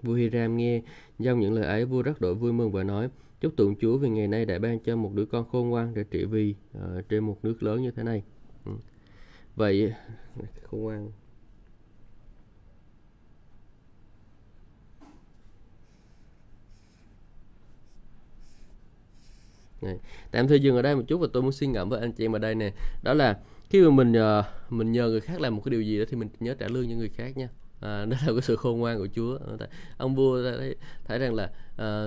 Vua Hiram nghe trong những lời ấy, vua rất đổi vui mừng và nói, chúc tụng Chúa vì ngày nay đã ban cho một đứa con khôn ngoan để trị vì uh, trên một nước lớn như thế này. Ừ. Vậy khôn ngoan này. tạm thời dừng ở đây một chút và tôi muốn suy ngẫm với anh chị em ở đây nè đó là khi mà mình uh, mình nhờ người khác làm một cái điều gì đó thì mình nhớ trả lương cho người khác nha à, đó là cái sự khôn ngoan của Chúa ông vua thấy, thấy rằng là à,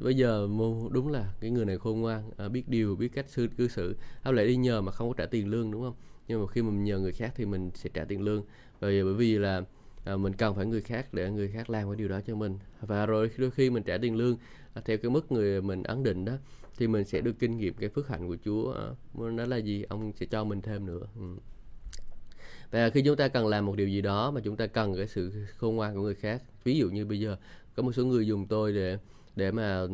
bây giờ đúng là cái người này khôn ngoan à, biết điều biết cách sư cư xử. Không lại đi nhờ mà không có trả tiền lương đúng không? Nhưng mà khi mà mình nhờ người khác thì mình sẽ trả tiền lương. Bởi bởi vì là à, mình cần phải người khác để người khác làm cái điều đó cho mình. Và rồi đôi khi mình trả tiền lương à, theo cái mức người mình ấn định đó thì mình sẽ được kinh nghiệm cái phước hạnh của Chúa à, đó là gì? Ông sẽ cho mình thêm nữa. Ừ. và khi chúng ta cần làm một điều gì đó mà chúng ta cần cái sự khôn ngoan của người khác ví dụ như bây giờ có một số người dùng tôi để để mà uh,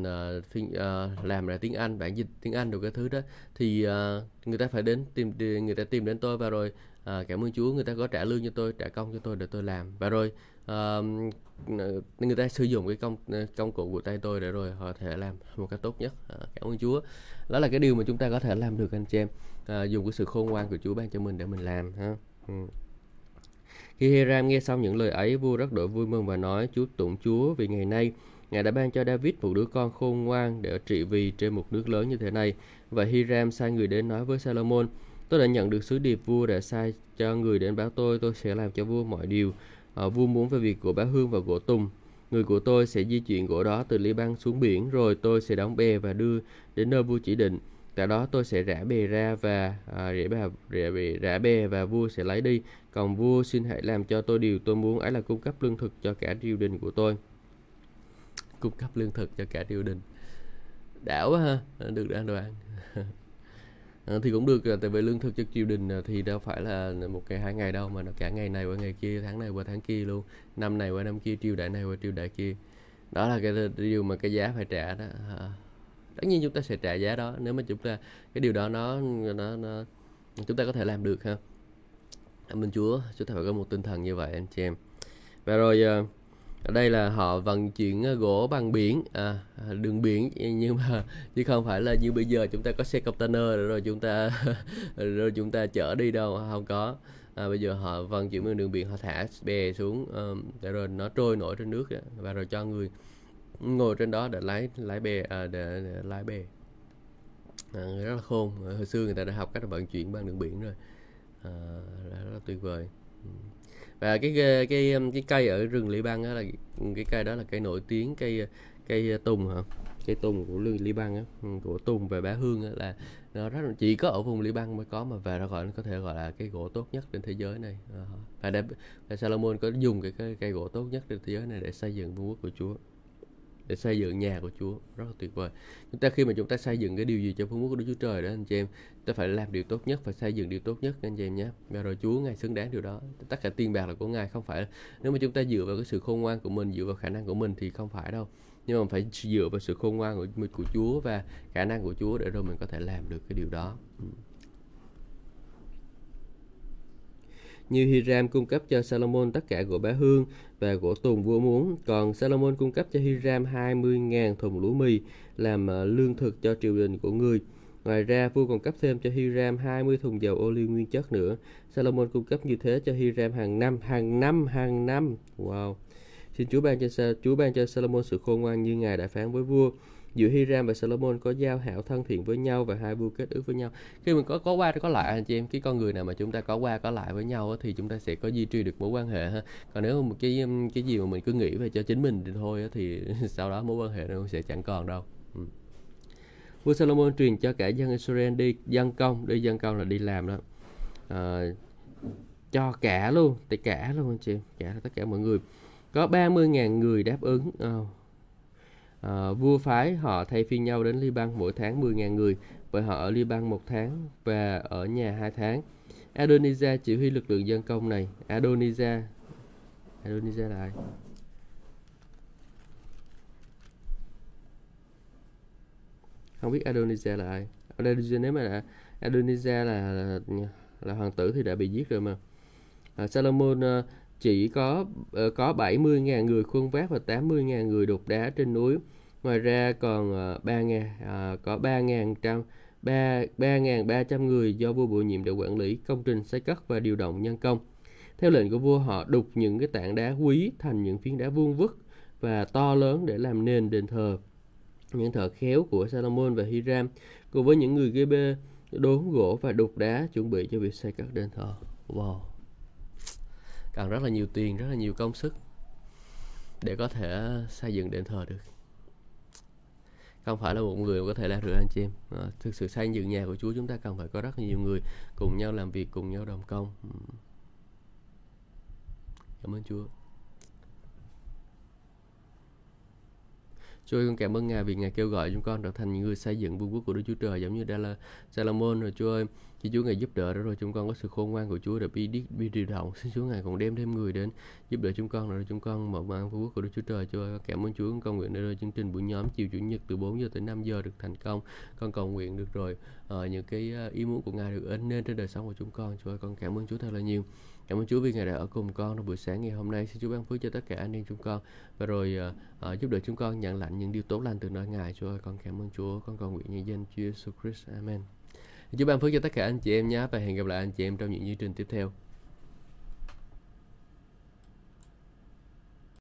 uh, làm ra tiếng Anh bản dịch tiếng Anh được cái thứ đó. Thì uh, người ta phải đến tìm người ta tìm đến tôi và rồi uh, cảm ơn Chúa người ta có trả lương cho tôi trả công cho tôi để tôi làm. Và rồi uh, người ta sử dụng cái công công cụ của tay tôi để rồi họ thể làm một cách tốt nhất. Uh, cảm ơn Chúa. Đó là cái điều mà chúng ta có thể làm được anh chị em. Uh, dùng cái sự khôn ngoan của Chúa ban cho mình để mình làm ha. Uh. Khi Hiram nghe xong những lời ấy, vua rất đổi vui mừng và nói, Chúa tụng Chúa vì ngày nay Ngài đã ban cho David một đứa con khôn ngoan để trị vì trên một nước lớn như thế này. Và Hiram sai người đến nói với Salomon, tôi đã nhận được sứ điệp vua đã sai cho người đến báo tôi, tôi sẽ làm cho vua mọi điều. À, vua muốn về việc của bá hương và gỗ tùng. Người của tôi sẽ di chuyển gỗ đó từ Liban xuống biển, rồi tôi sẽ đóng bè và đưa đến nơi vua chỉ định. Tại đó tôi sẽ rã bè ra và à, rã, bè, rã, bề rã bề và vua sẽ lấy đi. Còn vua xin hãy làm cho tôi điều tôi muốn ấy là cung cấp lương thực cho cả triều đình của tôi. Cung cấp lương thực cho cả triều đình. Đảo quá ha được đoạn đồ à, thì cũng được à, tại vì lương thực cho triều đình à, thì đâu phải là một ngày hai ngày đâu mà nó cả ngày này qua ngày kia tháng này qua tháng kia luôn. Năm này qua năm kia triều đại này qua triều đại kia. Đó là cái điều mà cái giá phải trả đó tất nhiên chúng ta sẽ trả giá đó nếu mà chúng ta cái điều đó nó nó, nó chúng ta có thể làm được ha. Mình chúa chúng ta phải có một tinh thần như vậy anh chị em. Và rồi ờ, ở đây là họ vận chuyển ờ, gỗ bằng biển à, đường biển nhưng mà chứ không phải là như bây giờ chúng ta có xe container rồi chúng ta rồi chúng ta chở đi đâu không có. À, bây giờ họ vận chuyển bằng đường biển họ thả bè xuống um, để rồi nó trôi nổi trên nước và rồi cho người ngồi trên đó để lái lái bè à, để, để lái bè. À, rất là khôn à, hồi xưa người ta đã học cách vận chuyển bằng đường biển rồi. À, rất là tuyệt vời. Ừ. Và cái cái cái, cái cây ở rừng Liban á là cái cây đó là cây nổi tiếng cây cây tùng hả? Cây tùng của rừng Liban á ừ, của tùng và bá hương á, là nó rất chỉ có ở vùng Liban mới có mà và nó gọi nó có thể gọi là cái gỗ tốt nhất trên thế giới này. Ờ, và, để, và Salomon có dùng cái, cái cây gỗ tốt nhất trên thế giới này để xây dựng vương quốc của Chúa để xây dựng nhà của Chúa. Rất là tuyệt vời. Chúng ta khi mà chúng ta xây dựng cái điều gì cho phương quốc của Đức Chúa Trời đó anh chị em ta phải làm điều tốt nhất phải xây dựng điều tốt nhất anh chị em nhé. Và rồi Chúa ngài xứng đáng điều đó. Tất cả tiền bạc là của ngài không phải nếu mà chúng ta dựa vào cái sự khôn ngoan của mình dựa vào khả năng của mình thì không phải đâu. Nhưng mà phải dựa vào sự khôn ngoan của, của Chúa và khả năng của Chúa để rồi mình có thể làm được cái điều đó ừ như Hiram cung cấp cho Salomon tất cả gỗ bá hương và gỗ tùng vua muốn, còn Salomon cung cấp cho Hiram 20.000 thùng lúa mì làm ờ, lương thực cho triều đình của người. Ngoài ra, vua còn cấp thêm cho Hiram 20 thùng dầu ô liu nguyên chất nữa. Salomon cung cấp như thế cho Hiram hàng năm, hàng năm, hàng năm. Wow. Xin Chúa ban cho Chúa ban cho Salomon sự khôn ngoan như ngài đã phán với vua giữa Hiram và Solomon có giao hảo thân thiện với nhau và hai vua kết ước với nhau. Khi mình có có qua có lại anh chị em. Cái con người nào mà chúng ta có qua có lại với nhau thì chúng ta sẽ có duy trì được mối quan hệ ha. Còn nếu một cái um, cái gì mà mình cứ nghĩ về cho chính mình thì thôi thì sau đó mối quan hệ nó sẽ chẳng còn đâu. Ừ. vua Solomon truyền cho cả dân Israel đi dân công đi dân công là đi làm đó. À, cho cả luôn tất cả luôn anh chị cả tất cả mọi người. Có 30.000 người đáp ứng oh, à, vua phái họ thay phiên nhau đến Liban mỗi tháng 10.000 người bởi họ ở Liban một tháng và ở nhà hai tháng. Adonijah chỉ huy lực lượng dân công này. Adonijah Adonijah là ai? Không biết Adonijah là ai. Adonijah nếu mà là Adonijah là, là là hoàng tử thì đã bị giết rồi mà. À, Salomon uh, chỉ có uh, có 70.000 người khuôn vác và 80.000 người đục đá trên núi. Ngoài ra còn uh, 3.000 uh, có 3.000 trăm 3.300 người do vua bổ nhiệm để quản lý công trình xây cất và điều động nhân công. Theo lệnh của vua họ đục những cái tảng đá quý thành những phiến đá vuông vức và to lớn để làm nền đền thờ. Những thợ khéo của Salomon và Hiram cùng với những người gây bê đốn gỗ và đục đá chuẩn bị cho việc xây cất đền thờ. Wow cần rất là nhiều tiền rất là nhiều công sức để có thể xây dựng đền thờ được không phải là một người có thể là rửa anh chị em. À, thực sự xây dựng nhà của Chúa chúng ta cần phải có rất nhiều người cùng nhau làm việc cùng nhau đồng công. Cảm ơn Chúa. Chúa ơi, con cảm ơn Ngài vì Ngài kêu gọi chúng con trở thành những người xây dựng vương quốc của Đức Chúa Trời giống như đây là Salomon rồi Chúa ơi. Khi Chúa Ngài giúp đỡ đó rồi chúng con có sự khôn ngoan của Chúa để bi đi bi điều động. Xin Chúa Ngài còn đem thêm người đến giúp đỡ chúng con rồi chúng con mở mang vương quốc của Đức Chúa Trời. Chúa ơi, cảm ơn Chúa con cầu nguyện để rồi chương trình buổi nhóm chiều chủ nhật từ 4 giờ tới 5 giờ được thành công. Con cầu nguyện được rồi uh, những cái ờ, ý muốn của Ngài được ấn nên trên đời sống của chúng con. Chúa ơi, con cảm ơn Chúa thật là nhiều. Cảm ơn Chúa vì Ngài đã ở cùng con trong buổi sáng ngày hôm nay. Xin Chúa ban phước cho tất cả anh em chúng con và rồi uh, uh, giúp đỡ chúng con nhận lãnh những điều tốt lành từ nơi Ngài. Chúa ơi, con cảm ơn Chúa. Con cầu nguyện nhân danh Chúa Jesus Christ. Amen. Chúa ban phước cho tất cả anh chị em nhé và hẹn gặp lại anh chị em trong những chương trình tiếp theo.